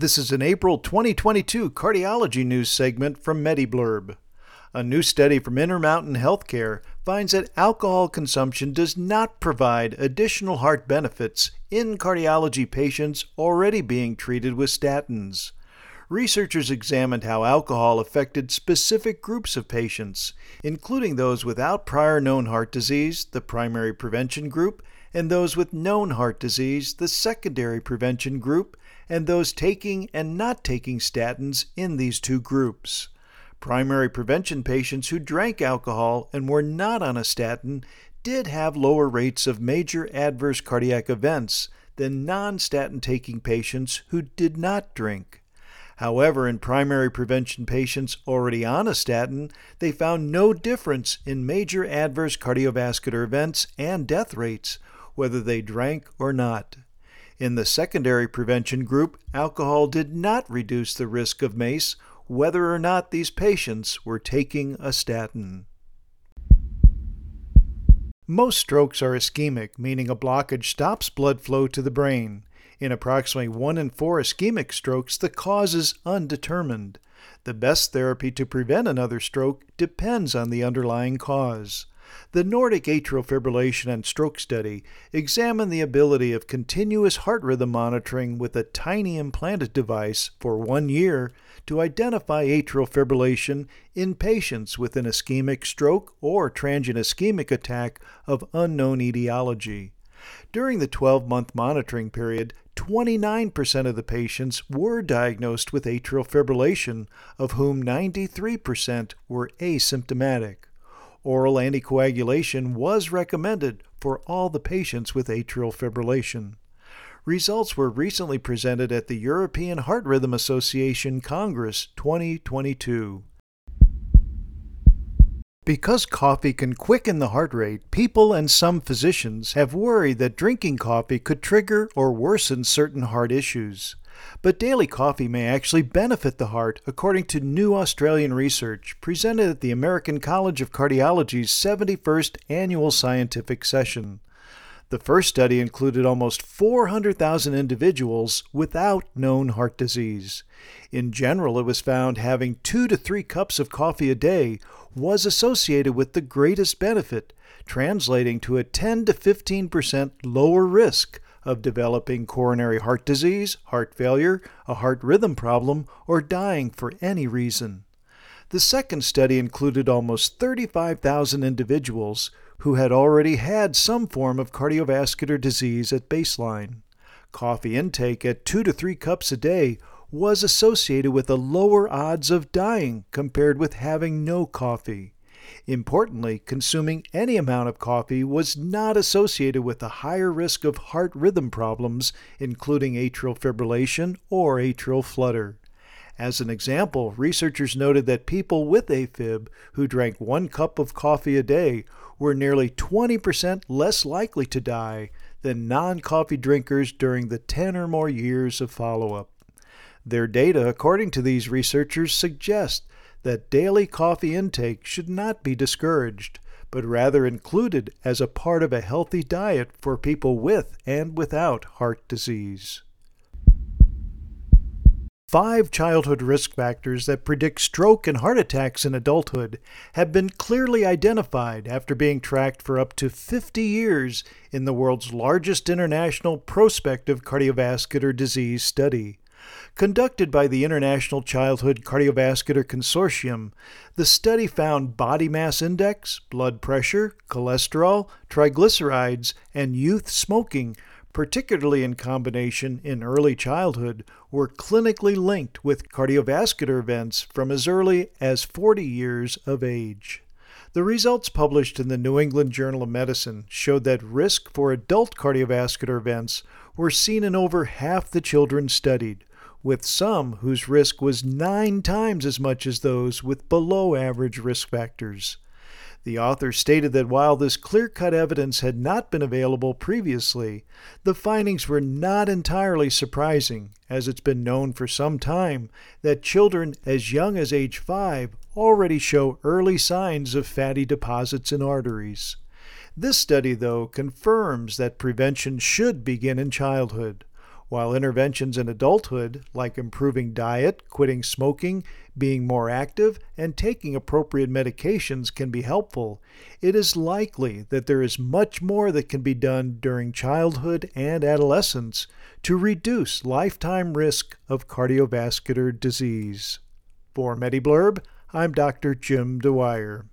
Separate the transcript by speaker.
Speaker 1: This is an April 2022 cardiology news segment from MediBlurb. A new study from Intermountain Healthcare finds that alcohol consumption does not provide additional heart benefits in cardiology patients already being treated with statins. Researchers examined how alcohol affected specific groups of patients, including those without prior known heart disease, the primary prevention group, and those with known heart disease, the secondary prevention group, and those taking and not taking statins in these two groups. Primary prevention patients who drank alcohol and were not on a statin did have lower rates of major adverse cardiac events than non statin taking patients who did not drink. However, in primary prevention patients already on a statin, they found no difference in major adverse cardiovascular events and death rates, whether they drank or not. In the secondary prevention group, alcohol did not reduce the risk of MACE, whether or not these patients were taking a statin. Most strokes are ischemic, meaning a blockage stops blood flow to the brain. In approximately 1 in 4 ischemic strokes, the cause is undetermined. The best therapy to prevent another stroke depends on the underlying cause. The Nordic Atrial Fibrillation and Stroke Study examined the ability of continuous heart rhythm monitoring with a tiny implanted device for one year to identify atrial fibrillation in patients with an ischemic stroke or transient ischemic attack of unknown etiology. During the 12 month monitoring period, 29% of the patients were diagnosed with atrial fibrillation, of whom 93% were asymptomatic. Oral anticoagulation was recommended for all the patients with atrial fibrillation. Results were recently presented at the European Heart Rhythm Association Congress 2022. Because coffee can quicken the heart rate, people and some physicians have worried that drinking coffee could trigger or worsen certain heart issues. But daily coffee may actually benefit the heart, according to new Australian research presented at the American College of Cardiology's 71st annual scientific session. The first study included almost 400,000 individuals without known heart disease. In general, it was found having two to three cups of coffee a day was associated with the greatest benefit, translating to a 10 to 15 percent lower risk of developing coronary heart disease, heart failure, a heart rhythm problem, or dying for any reason. The second study included almost 35,000 individuals who had already had some form of cardiovascular disease at baseline. Coffee intake at 2 to 3 cups a day was associated with a lower odds of dying compared with having no coffee. Importantly, consuming any amount of coffee was not associated with a higher risk of heart rhythm problems, including atrial fibrillation or atrial flutter. As an example, researchers noted that people with AFib who drank one cup of coffee a day were nearly 20% less likely to die than non coffee drinkers during the 10 or more years of follow up. Their data, according to these researchers, suggest that daily coffee intake should not be discouraged, but rather included as a part of a healthy diet for people with and without heart disease. Five childhood risk factors that predict stroke and heart attacks in adulthood have been clearly identified after being tracked for up to 50 years in the world's largest international prospective cardiovascular disease study. Conducted by the International Childhood Cardiovascular Consortium, the study found body mass index, blood pressure, cholesterol, triglycerides, and youth smoking particularly in combination in early childhood, were clinically linked with cardiovascular events from as early as 40 years of age. The results published in the New England Journal of Medicine showed that risk for adult cardiovascular events were seen in over half the children studied, with some whose risk was nine times as much as those with below average risk factors. The author stated that while this clear cut evidence had not been available previously, the findings were not entirely surprising, as it's been known for some time that children as young as age 5 already show early signs of fatty deposits in arteries. This study, though, confirms that prevention should begin in childhood. While interventions in adulthood, like improving diet, quitting smoking, being more active, and taking appropriate medications, can be helpful, it is likely that there is much more that can be done during childhood and adolescence to reduce lifetime risk of cardiovascular disease. For MediBlurb, I'm Dr. Jim Dwyer.